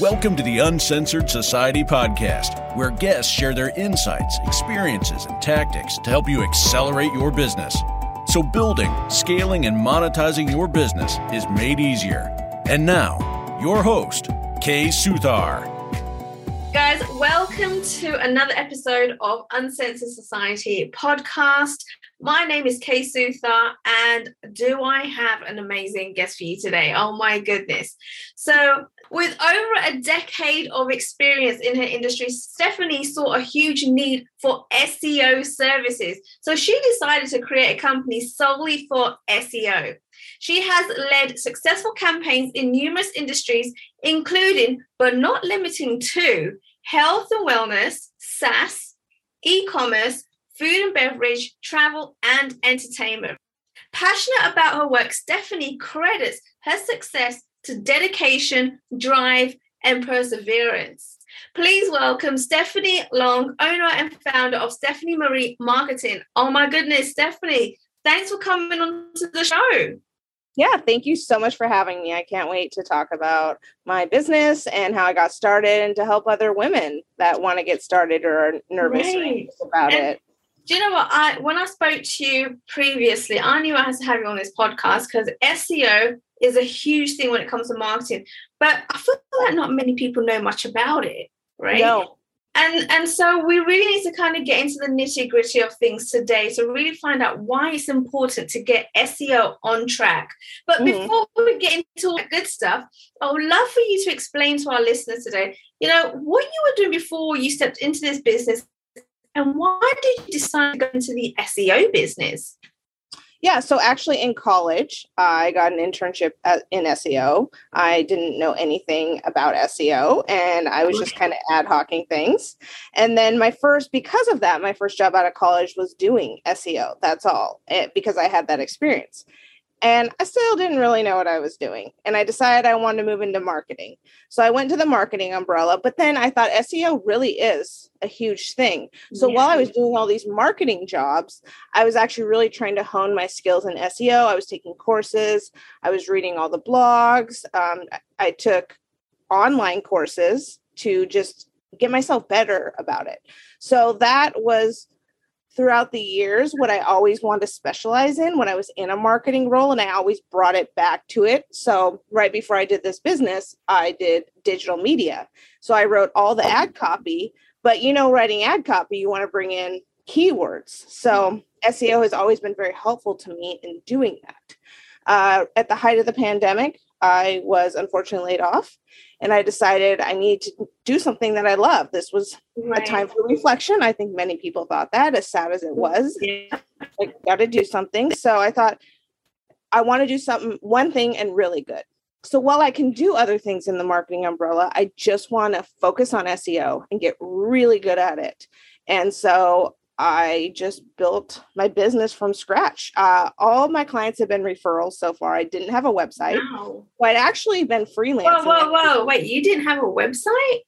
Welcome to the Uncensored Society podcast, where guests share their insights, experiences, and tactics to help you accelerate your business. So, building, scaling, and monetizing your business is made easier. And now, your host, Kay Suthar. Guys, welcome to another episode of Uncensored Society podcast. My name is Kay Suthar, and do I have an amazing guest for you today? Oh my goodness. So, with over a decade of experience in her industry, Stephanie saw a huge need for SEO services. So, she decided to create a company solely for SEO. She has led successful campaigns in numerous industries, including, but not limiting to, health and wellness, SaaS, e commerce, food and beverage, travel, and entertainment. Passionate about her work, Stephanie credits her success to dedication, drive, and perseverance. Please welcome Stephanie Long, owner and founder of Stephanie Marie Marketing. Oh my goodness, Stephanie, thanks for coming on to the show. Yeah, thank you so much for having me. I can't wait to talk about my business and how I got started and to help other women that want to get started or are nervous right. about and, it do you know what I when I spoke to you previously, I knew I had to have you on this podcast because SEO is a huge thing when it comes to marketing. But I feel like not many people know much about it, right? No. And and so we really need to kind of get into the nitty gritty of things today to really find out why it's important to get SEO on track. But mm-hmm. before we get into all that good stuff, I would love for you to explain to our listeners today, you know, what you were doing before you stepped into this business and why did you decide to go into the SEO business? Yeah, so actually in college, I got an internship at, in SEO. I didn't know anything about SEO and I was just kind of ad hocing things. And then my first, because of that, my first job out of college was doing SEO. That's all, it, because I had that experience. And I still didn't really know what I was doing. And I decided I wanted to move into marketing. So I went to the marketing umbrella, but then I thought SEO really is a huge thing. So yeah. while I was doing all these marketing jobs, I was actually really trying to hone my skills in SEO. I was taking courses, I was reading all the blogs. Um, I took online courses to just get myself better about it. So that was throughout the years what I always wanted to specialize in when I was in a marketing role, and I always brought it back to it. So, right before I did this business, I did digital media. So, I wrote all the ad copy, but you know, writing ad copy, you want to bring in keywords. So, SEO has always been very helpful to me in doing that. Uh, at the height of the pandemic, I was unfortunately laid off and I decided I need to do something that I love. This was right. a time for reflection. I think many people thought that, as sad as it mm-hmm. was. Yeah. I got to do something. So I thought I want to do something, one thing, and really good. So while I can do other things in the marketing umbrella, I just want to focus on SEO and get really good at it. And so I just built my business from scratch. Uh, all my clients have been referrals so far. I didn't have a website. Wow. I'd actually been freelancing. Whoa, whoa, whoa. Wait, you didn't have a website?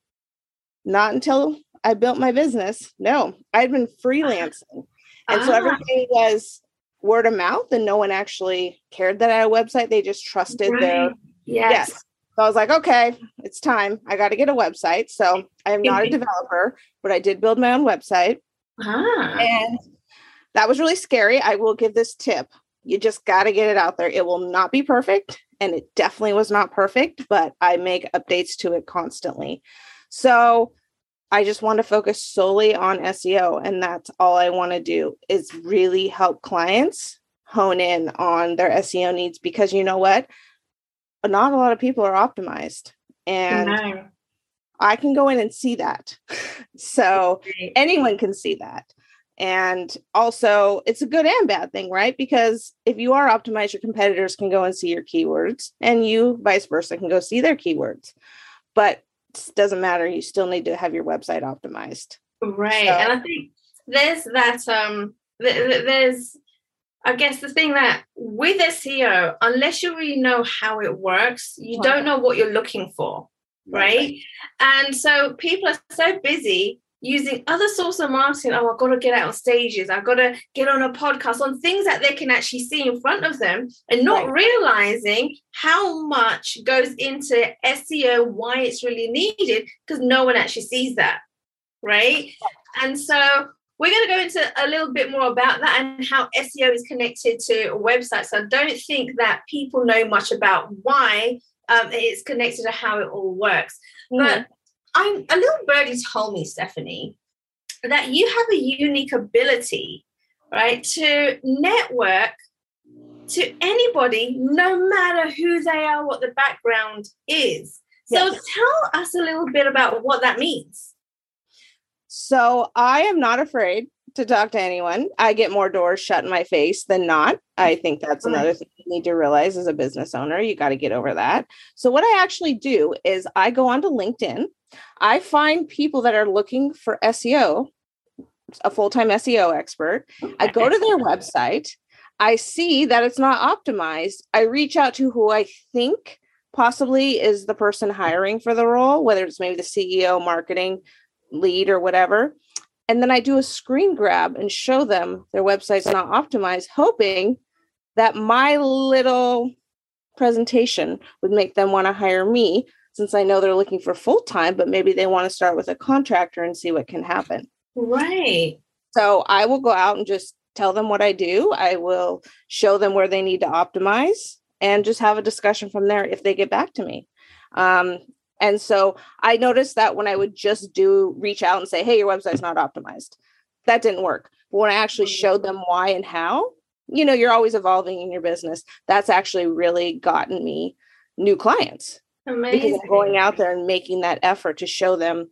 Not until I built my business. No, I'd been freelancing. And ah. so everything was word of mouth, and no one actually cared that I had a website. They just trusted right. their. Yes. yes. So I was like, okay, it's time. I got to get a website. So I am not a developer, but I did build my own website. Ah. And that was really scary. I will give this tip. You just got to get it out there. It will not be perfect. And it definitely was not perfect, but I make updates to it constantly. So I just want to focus solely on SEO. And that's all I want to do is really help clients hone in on their SEO needs because you know what? Not a lot of people are optimized. And I can go in and see that. so anyone can see that. And also, it's a good and bad thing, right? Because if you are optimized, your competitors can go and see your keywords, and you, vice versa, can go see their keywords. But it doesn't matter. You still need to have your website optimized. Right. So, and I think there's that, um, there's, I guess the thing that with SEO, unless you really know how it works, you don't know what you're looking for right? And so people are so busy using other sources of marketing. Oh, I've got to get out on stages. I've got to get on a podcast on things that they can actually see in front of them and not right. realizing how much goes into SEO, why it's really needed, because no one actually sees that. Right. And so we're going to go into a little bit more about that and how SEO is connected to websites. So I don't think that people know much about why um, it's connected to how it all works. Mm-hmm. But I'm a little birdie told me, Stephanie, that you have a unique ability, right, to network to anybody, no matter who they are, what the background is. So yes. tell us a little bit about what that means. So I am not afraid to talk to anyone. I get more doors shut in my face than not. I mm-hmm. think that's another thing you need to realize as a business owner. You got to get over that. So, what I actually do is I go onto LinkedIn, I find people that are looking for SEO, a full time SEO expert. I go to their website, I see that it's not optimized. I reach out to who I think possibly is the person hiring for the role, whether it's maybe the CEO, marketing lead, or whatever and then I do a screen grab and show them their website's not optimized, hoping that my little presentation would make them want to hire me since I know they're looking for full time, but maybe they want to start with a contractor and see what can happen. Right. So I will go out and just tell them what I do. I will show them where they need to optimize and just have a discussion from there if they get back to me. Um, and so I noticed that when I would just do reach out and say, hey, your website's not optimized, that didn't work. But when I actually mm. showed them why and how, you know, you're always evolving in your business. That's actually really gotten me new clients. Amazing. Because I'm going out there and making that effort to show them,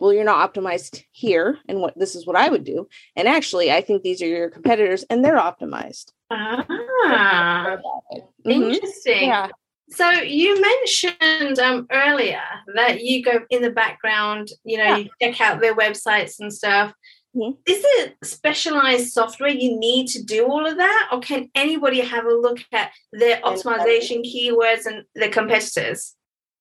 well, you're not optimized here, and what this is what I would do. And actually, I think these are your competitors, and they're optimized. Ah, mm-hmm. interesting. Yeah. So you mentioned um, earlier that you go in the background, you know, yeah. you check out their websites and stuff. Mm-hmm. Is it specialized software you need to do all of that, or can anybody have a look at their optimization keywords and their competitors?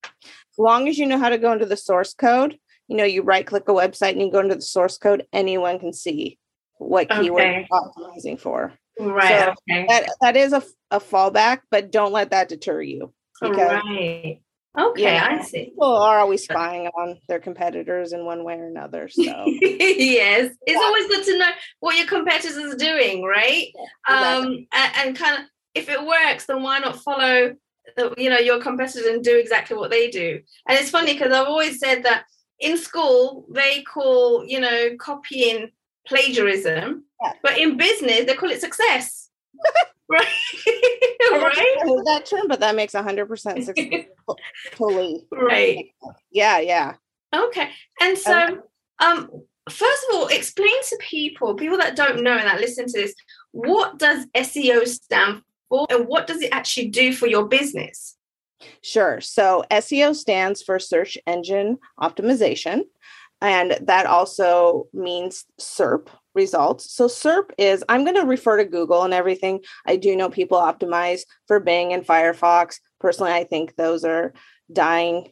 As long as you know how to go into the source code, you know, you right click a website and you go into the source code, anyone can see what okay. keyword you're optimizing for. Right. So okay. That that is a, a fallback, but don't let that deter you. Because, right. Okay, yeah, I see. People are always spying on their competitors in one way or another. So yes, it's yeah. always good to know what your competitors are doing, right? Yeah, exactly. Um, and, and kind of if it works, then why not follow the, you know your competitors and do exactly what they do? And it's funny because I've always said that in school they call you know copying plagiarism, yeah. but in business they call it success. right? right? that term, but that makes hundred percent totally right. Yeah, yeah. Okay, and so um, first of all, explain to people, people that don't know and that listen to this, what does SEO stand for, and what does it actually do for your business? Sure. So SEO stands for search engine optimization. And that also means SERP results. So SERP is, I'm going to refer to Google and everything. I do know people optimize for Bing and Firefox. Personally, I think those are dying.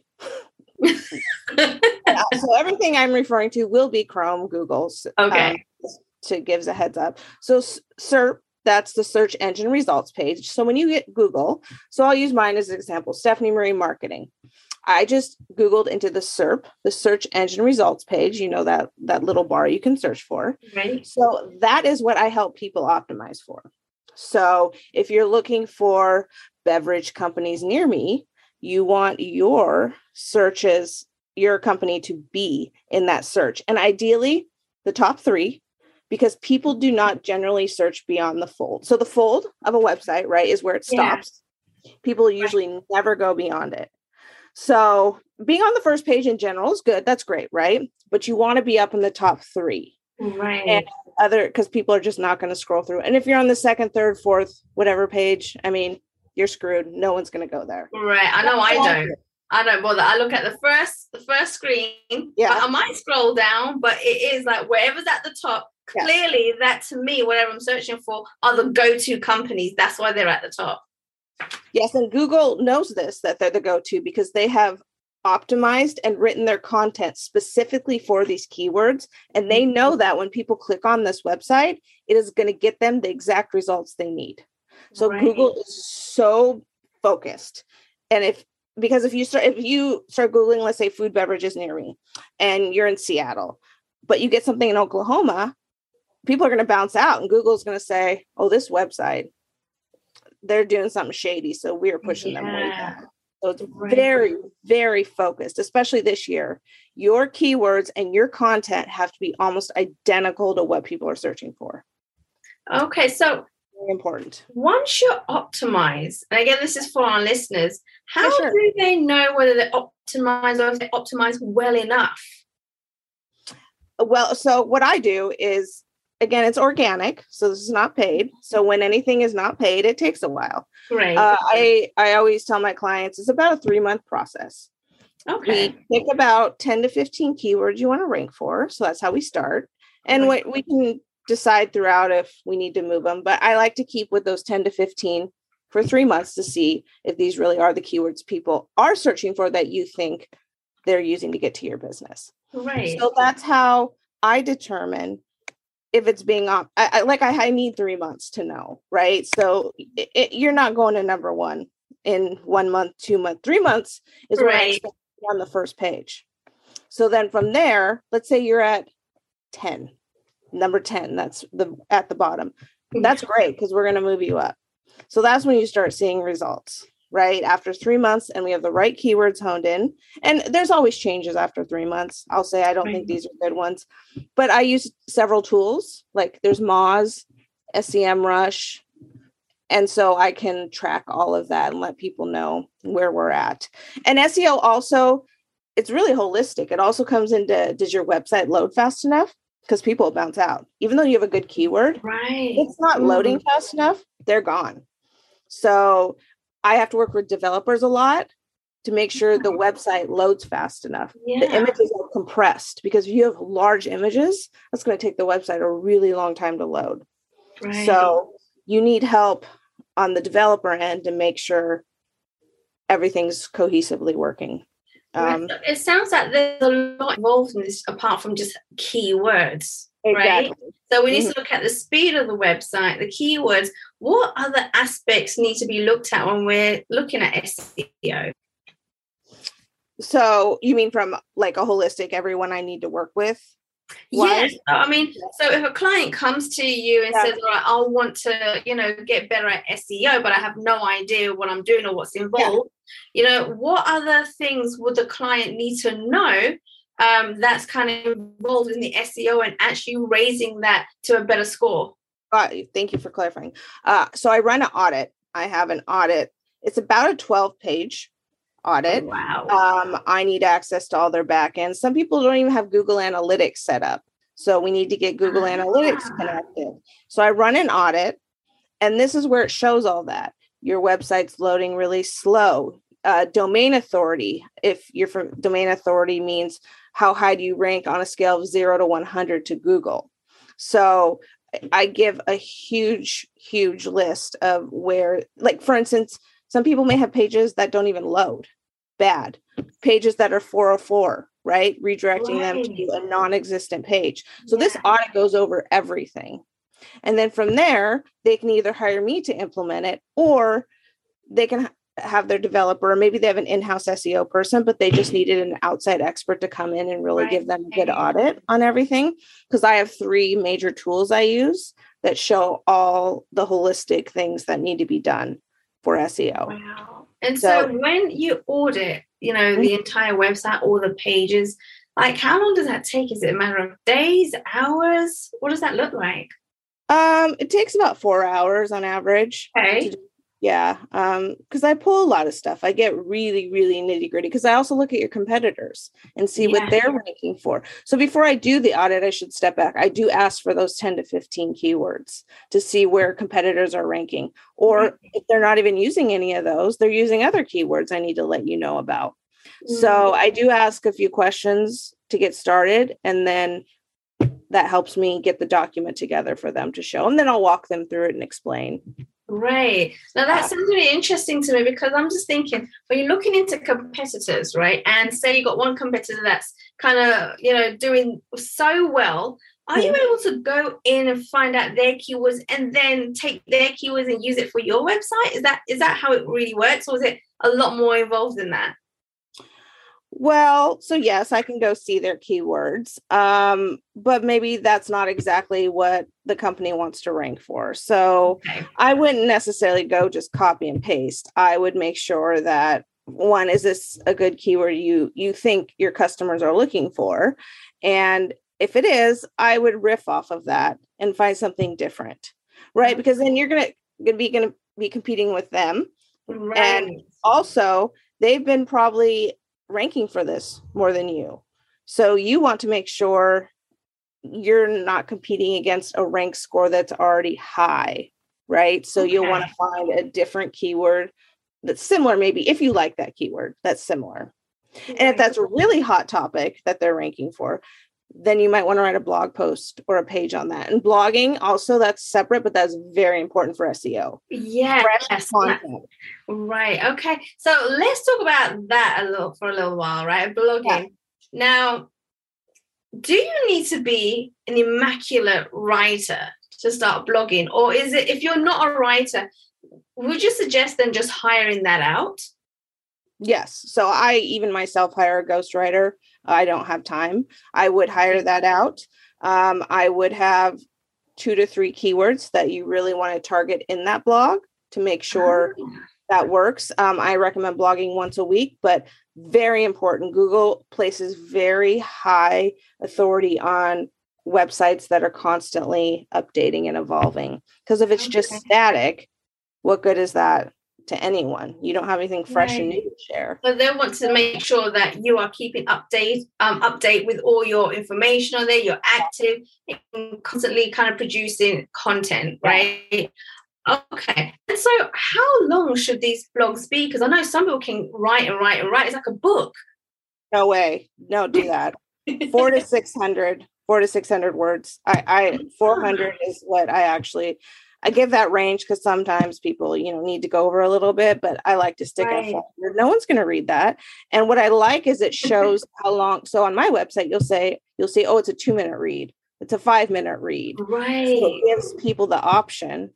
so everything I'm referring to will be Chrome, Google's. Okay. Um, to gives a heads up. So SERP that's the search engine results page. So when you get Google, so I'll use mine as an example, Stephanie Marie Marketing. I just Googled into the SERP, the search engine results page, you know, that, that little bar you can search for. Right. So that is what I help people optimize for. So if you're looking for beverage companies near me, you want your searches, your company to be in that search. And ideally, the top three, because people do not generally search beyond the fold. So the fold of a website, right, is where it stops. Yeah. People usually right. never go beyond it. So being on the first page in general is good. That's great, right? But you want to be up in the top three. Right. And other because people are just not going to scroll through. And if you're on the second, third, fourth, whatever page, I mean, you're screwed. No one's going to go there. Right. I know I don't. I don't bother. I look at the first the first screen. Yeah. I might scroll down, but it is like wherever's at the top. Yeah. Clearly, that to me, whatever I'm searching for, are the go-to companies. That's why they're at the top. Yes, and Google knows this that they're the go-to because they have optimized and written their content specifically for these keywords. And they Mm-hmm. know that when people click on this website, it is going to get them the exact results they need. So Right. Google is so focused. And if because if you start if you start googling let's say food beverages near me and you're in Seattle, but you get something in Oklahoma, people are going to bounce out and Google's going to say, "Oh, this website they're doing something shady, so we're pushing them way down." So it's Right. very very focused, especially this year. Your keywords and your content have to be almost identical to what people are searching for. Okay, so Very important. once you're optimized, and again, this is for our listeners, how sure. do they know whether they're optimized or if they optimize well enough? Well, so what I do is again, it's organic, so this is not paid. So when anything is not paid, it takes a while. Right. Uh, I I always tell my clients it's about a three month process. okay. We pick about ten to fifteen keywords you want to rank for, so that's how we start, and what we can decide throughout if we need to move them. But I like to keep with those ten to fifteen for three months to see if these really are the keywords people are searching for that you think they're using to get to your business. Right. So that's how I determine if it's being op- I, I like I, I need three months to know, right? So it, it, you're not going to number one in one month, two month, three months is Right. on the first page. So then from there, let's say you're at 10, number 10, that's the at the bottom. Mm-hmm. That's great because we're going to move you up. So that's when you start seeing results, right? After three months, and we have the right keywords honed in. And there's always changes after three months. I'll say I don't Right. think these are good ones, but I use several tools like there's Moz, SEMrush. And so I can track all of that and let people know where we're at. And SEO also, it's really holistic. It also comes into does your website load fast enough? Because people bounce out. Even though you have a good keyword, right. it's not loading mm. fast enough, they're gone. So I have to work with developers a lot to make sure the website loads fast enough. Yeah. The images are compressed because if you have large images, that's going to take the website a really long time to load. Right. So you need help on the developer end to make sure everything's cohesively working. Um, it sounds like there's a lot involved in this apart from just keywords. Right. So we need mm-hmm. to look at the speed of the website, the keywords. What other aspects need to be looked at when we're looking at SEO? So you mean from like a holistic everyone I need to work with? Yes. So, I mean, so if a client comes to you and Yeah. says, "All right, I want to, you know, get better at SEO, but I have no idea what I'm doing or what's involved," you know, what other things would the client need to know um, that's kind of involved in the SEO and actually raising that to a better score? Uh, thank you for clarifying. Uh, so I run an audit. I have an audit. It's about a 12 page audit. Wow. Um, I need access to all their backends. Some people don't even have Google Analytics set up. So we need to get Google Analytics Ah. connected. So I run an audit, and this is where it shows all that. Your website's loading really slow. Uh, domain authority, if you're from domain authority, means how high do you rank on a scale of zero to 100 to Google. So I give a huge, huge list of where, like, for instance, some people may have pages that don't even load. Bad. Pages that are 404, right? Redirecting them to a non existent page. So this audit goes over everything. And then from there, they can either hire me to implement it or they can have their developer, or maybe they have an in house SEO person, but they just needed an outside expert to come in and really give them a good audit on everything. Because I have three major tools I use that show all the holistic things that need to be done for SEO. Wow. And so, So- when you audit, you know, the entire website, all the pages, like how long does that take? Is it a matter of days, hours? What does that look like? Um, it takes about four hours on average. Okay. Yeah, um, because I pull a lot of stuff. I get really, really nitty gritty because I also look at your competitors and see what they're ranking for. So before I do the audit, I should step back. I do ask for those 10 to 15 keywords to see where competitors are ranking. Or Right. if they're not even using any of those, they're using other keywords I need to let you know about. So Mm. I do ask a few questions to get started, and then that helps me get the document together for them to show. And then I'll walk them through it and explain. Great. Now that sounds really interesting to me because I'm just thinking when you're looking into competitors, right? And say you got one competitor that's kind of, you know, doing so well. Are you able to go in and find out their keywords and then take their keywords and use it for your website? Is that is that how it really works, or is it a lot more involved than that? Well, so yes, I can go see their keywords, um, but maybe that's not exactly what the company wants to rank for. So okay. I wouldn't necessarily go just copy and paste. I would make sure that one is this a good keyword you you think your customers are looking for, and if it is, I would riff off of that and find something different, right? Because then you're gonna gonna be gonna be competing with them, right. and also they've been probably ranking for this more than you. So you want to make sure you're not competing against a rank score that's already high, right? So okay. you'll want to find a different keyword that's similar, maybe if you like that keyword that's similar. And if that's a really hot topic that they're ranking for, then you might want to write a blog post or a page on that. And blogging also that's separate, but that's very important for SEO. Yeah. Right. Okay. So let's talk about that a little for a little while, right? Blogging. Yeah. Now, do you need to be an immaculate writer to start blogging? Or is it if you're not a writer, would you suggest then just hiring that out? Yes. So I even myself hire a ghostwriter I don't have time. I would hire that out. Um, I would have two to three keywords that you really want to target in that blog to make sure oh. that works. Um, I recommend blogging once a week, but very important. Google places very high authority on websites that are constantly updating and evolving. Because if it's just static, what good is that? To anyone. You don't have anything fresh and new to share. So they want to make sure that you are keeping update um, update with all your information on there. You're active, and constantly kind of producing content, right? Okay. And so, how long should these blogs be? Because I know some people can write and write and write. It's like a book. No way. No, do that. Four to six hundred. Four to six hundred words. I, I four hundred is what I actually I give that range because sometimes people, you know, need to go over a little bit, but I like to stick right. at 400. No one's going to read that. And what I like is it shows how long. So on my website, you'll say, you'll say, oh, it's a two minute read. It's a five minute read. Right. So it gives people the option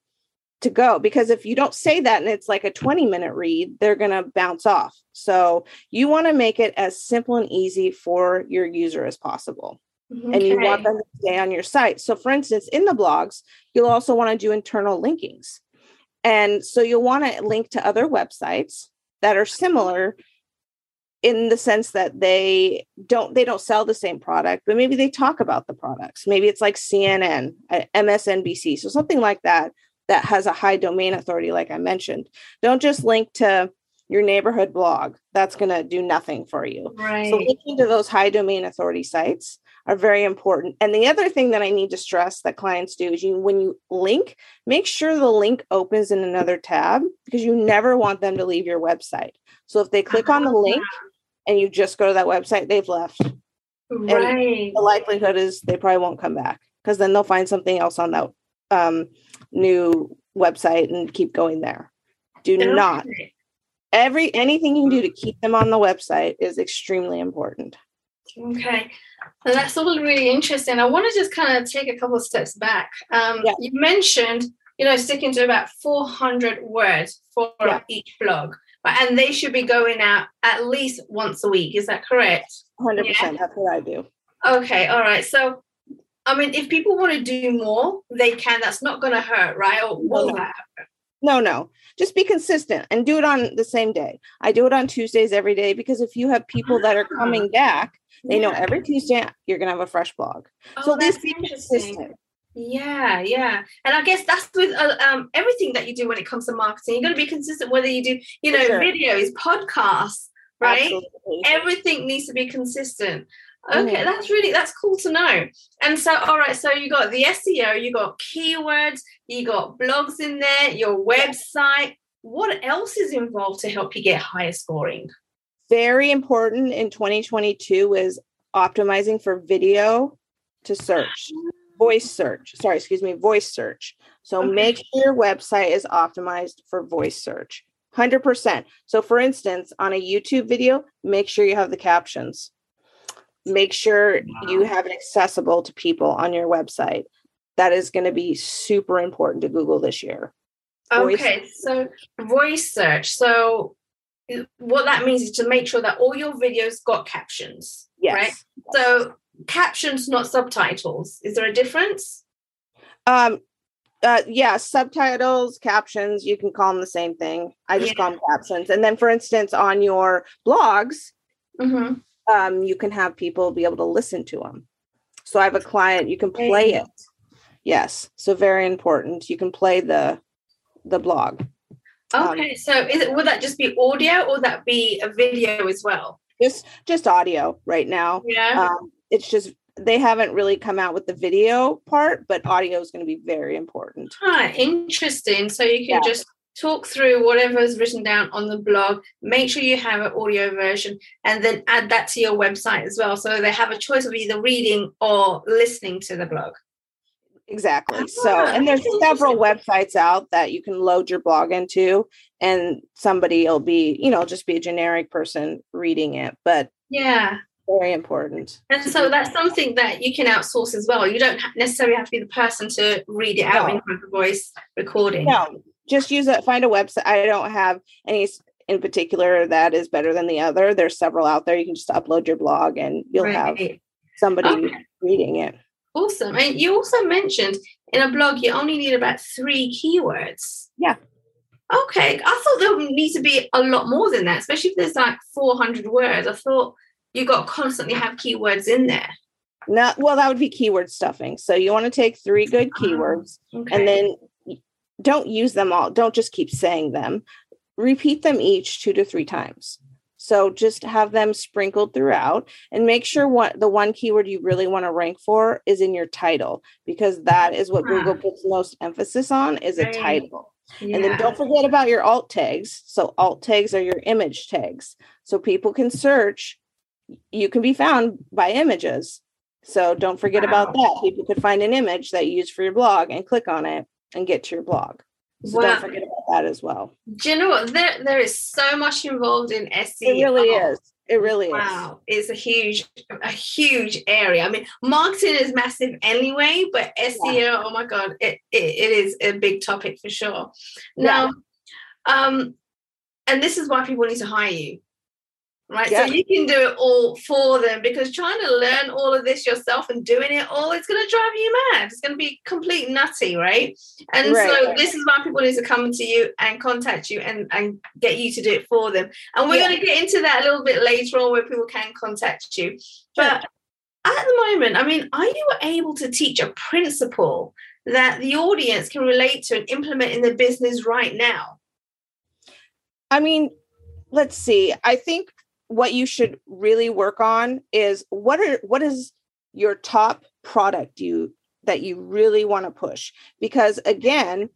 to go because if you don't say that and it's like a 20 minute read, they're going to bounce off. So you want to make it as simple and easy for your user as possible. Okay. and you want them to stay on your site. So, for instance, in the blogs, you'll also want to do internal linkings. And so you'll want to link to other websites that are similar in the sense that they don't they don't sell the same product but maybe they talk about the products maybe it's like cnn uh, msnbc so something like that that has a high domain authority like i mentioned don't just link to your neighborhood blog that's going to do nothing for you right so linking to those high domain authority sites are very important. And the other thing that I need to stress that clients do is you when you link, make sure the link opens in another tab because you never want them to leave your website. So if they click on the link and you just go to that website, they've left. Right. And the likelihood is they probably won't come back because then they'll find something else on that um, new website and keep going there. Do okay. not every anything you can do to keep them on the website is extremely important. Okay. And that's all really interesting. I want to just kind of take a couple of steps back. Um, yeah. You mentioned, you know, sticking to about 400 words for yeah. each blog, and they should be going out at least once a week. Is that correct? 100%. Yeah? That's what I do. Okay. All right. So, I mean, if people want to do more, they can. That's not going to hurt, right? Or will no, No, no. Just be consistent and do it on the same day. I do it on Tuesdays every day because if you have people that are coming ah. back, they yeah. know every Tuesday you're going to have a fresh blog. Oh, so this be consistent. Yeah, yeah, and I guess that's with uh, um, everything that you do when it comes to marketing. You're going to be consistent whether you do, you know, sure. videos, podcasts, right? Absolutely. Everything needs to be consistent. Okay, mm. that's really that's cool to know. And so, all right, so you got the SEO, you got keywords, you got blogs in there, your website. What else is involved to help you get higher scoring? Very important in 2022 is optimizing for video to search. voice search. Sorry, excuse me, voice search. So Okay. make sure your website is optimized for voice search. 100%. So for instance, on a YouTube video, make sure you have the captions. Make sure you have it accessible to people on your website. That is going to be super important to Google this year. Voice- Okay, so voice search. So what that means is to make sure that all your videos got captions. Yes. Right. So captions, not subtitles. Is there a difference? Um uh yeah, subtitles, captions, you can call them the same thing. I just call them captions. And then for instance on your blogs, Mm-hmm. um you can have people be able to listen to them. So I have a client, you can play it. Yes. So very important. You can play the the blog. Um, Okay, so is it would that just be audio or would that be a video as well? Just just audio right now. Yeah. Um it's just they haven't really come out with the video part, but audio is going to be very important. Ah, interesting. So you can Yeah. just talk through whatever is written down on the blog, make sure you have an audio version, and then add that to your website as well. So they have a choice of either reading or listening to the blog. Exactly. So, and there's several websites out that you can load your blog into, and somebody will be, you know, just be a generic person reading it, but Yeah. very important. And so that's something that you can outsource as well. You don't necessarily have to be the person to read it out in front of voice recording. No, just use it, find a website. I don't have any in particular that is better than the other. There's several out there. You can just upload your blog and you'll have somebody Okay. reading it. Awesome. And you also mentioned in a blog you only need about three keywords. Yeah. Okay. I thought there would need to be a lot more than that, especially if there's like 400 words. I thought you got to constantly have keywords in there. Not well, that would be keyword stuffing. So you want to take three good Ah, keywords Okay. and then don't use them all. Don't just keep saying them. Repeat them each two to three times. So just have them sprinkled throughout and make sure what the one keyword you really want to rank for is in your title because that is what Google Ah. puts most emphasis on is a title. yeah. And then don't forget about your alt tags. So alt tags are your image tags. So people can search. You can be found by images. So don't forget about that. People could find an image that you use for your blog and click on it and get to your blog. So Wow. don't forget about that as well. Do you know what? There, there is so much involved in SEO. It really is. It really is. Wow, it's a huge, a huge area. I mean, marketing is massive anyway, but SEO, oh my god, it, it, it is a big topic for sure. Now, um, and this is why people need to hire you, right? Yeah. So you can do it all for them because trying to learn all of this yourself and doing it all, it's going to drive you mad. It's going to be complete nutty, right? And so this is why people need to come to you and contact you and, and get you to do it for them. And we're Yeah. going to get into that a little bit later on where people can contact you. But at the moment, I mean, are you able to teach a principle that the audience can relate to and implement in their business right now? I mean, let's see. I think what you should really work on is what are what is your top product you that you really want to push? Because again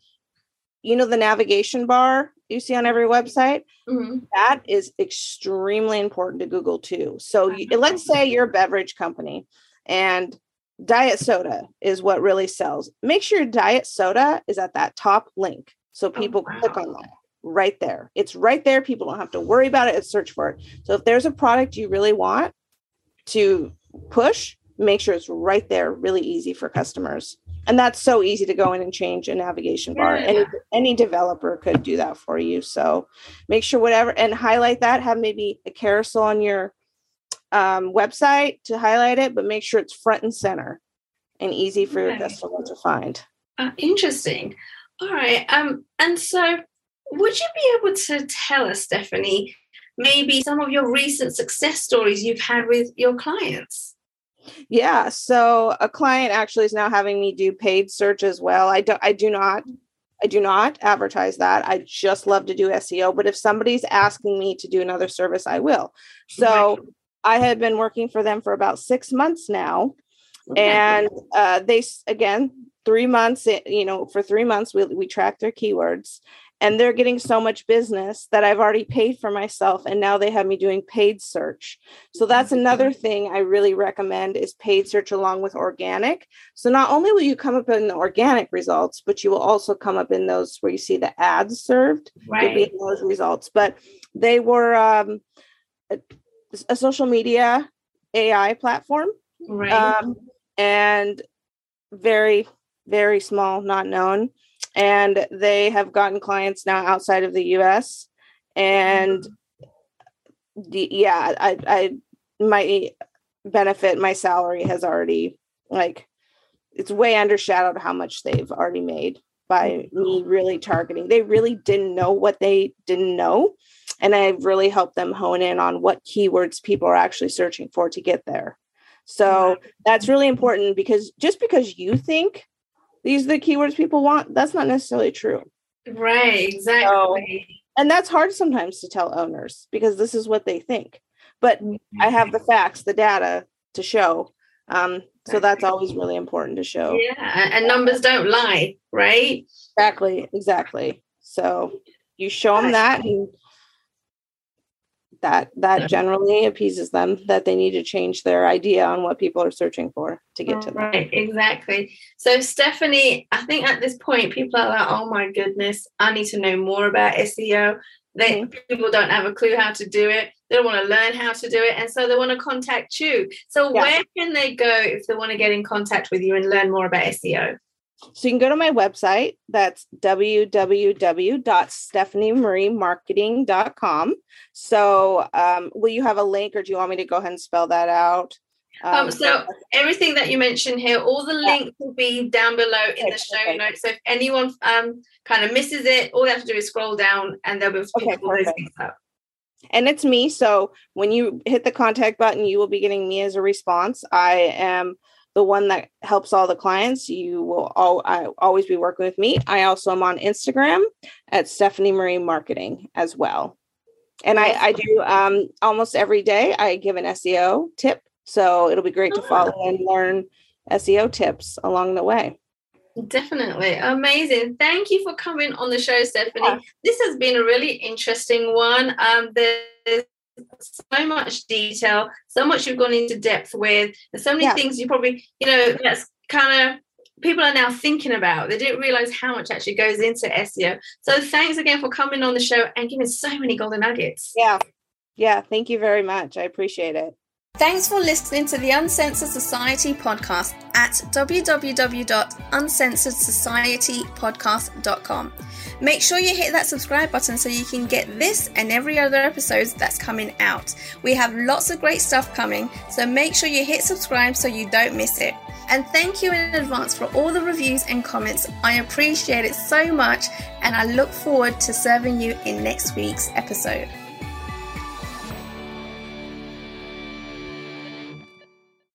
you know the navigation bar you see on every website? Mhm. that is extremely important to google too. So you, let's say you're a beverage company and diet soda is what really sells. Make sure diet soda is at that top link so people click wow. on that right there. It's right there. People don't have to worry about it and search for it. So if there's a product you really want to push make sure it's right there really easy for customers. And that's so easy to go in and change a navigation bar. Yeah. any any developer could do that for you. So make sure whatever and highlight that. Have maybe a carousel on your um, website to highlight it but make sure it's front and center and easy for your customer to find. Uh, interesting. All right. Um, and so would you be able to tell us, Stephanie, maybe some of your recent success stories you've had with your clients? Yeah. So a client actually is now having me do paid search as well. I do I do not I do not advertise that. I just love to do SEO. But if somebody's asking me to do another service, I will. So I had been working for them for about six months now. Okay. And uh, they again, three months, you know, for three months we we track their keywords. And they're getting so much business that I've already paid for myself and now they have me doing paid search. So that's another thing I really recommend is paid search along with organic. So not only will you come up in the organic results, but you will also come up in those where you see the ads served. Right. Those results. But they were um, a, a social media AI platform Right. um, and very very small not known and they have gotten clients now outside of the us and mm-hmm. the, yeah i i my benefit my salary has already like it's way undershadowed how much they've already made by mm-hmm. me really targeting. They really didn't know what they didn't know and i've really helped them hone in on what keywords people are actually searching for to get there. So that's really important because just because you think these are the keywords people want, that's not necessarily true. right. Exactly. And that's hard sometimes to tell owners because this is what they think. But I have the facts, the data to show. Um, so that's always really important to show. Yeah. And and numbers don't lie. Right. Exactly, exactly. So you show them that and that that generally appeases them that they need to change their idea on what people are searching for to get to them. Right, exactly. So, Stephanie, I think at this point, people are like, oh my goodness, I need to know more about SEO. They mm-hmm. people don't have a clue how to do it. They don't want to learn how to do it. And so they want to contact you. So, Yeah. where can they go if they want to get in contact with you and learn more about SEO? So you can go to my website. That's www.stephaniemariemarketing.com. So um, will you have a link or do you want me to go ahead and spell that out? Um, so everything that you mentioned here, all the Yeah. links will be down below in Okay, the show okay. notes. So if anyone um kind of misses it, all they have to do is scroll down and they'll be able to Okay, pick all those things up. and it's me. So when you hit the contact button, you will be getting me as a response. I am the one that helps all the clients. You will all I always be working with me. I also am on Instagram at Stephanie Marie Marketing as well. And I, I do um, almost every day. I give an SEO tip, so it'll be great to follow and learn SEO tips along the way. Definitely. Amazing. Thank you for coming on the show, Stephanie. Yeah. This has been a really interesting one. Um, there's so much detail, so much you've gone into depth with. There's so many Yeah. things you probably, you know, that's kind of people are now thinking about. They didn't realize how much actually goes into SEO. So thanks again for coming on the show and giving so many golden nuggets. Yeah. Yeah. Thank you very much. I appreciate it. Thanks for listening to the Uncensored Society podcast at www.uncensoredsocietypodcast.com. Make sure you hit that subscribe button so you can get this and every other episodes that's coming out. We have lots of great stuff coming, so make sure you hit subscribe so you don't miss it. And thank you in advance for all the reviews and comments. I appreciate it so much, and I look forward to serving you in next week's episode.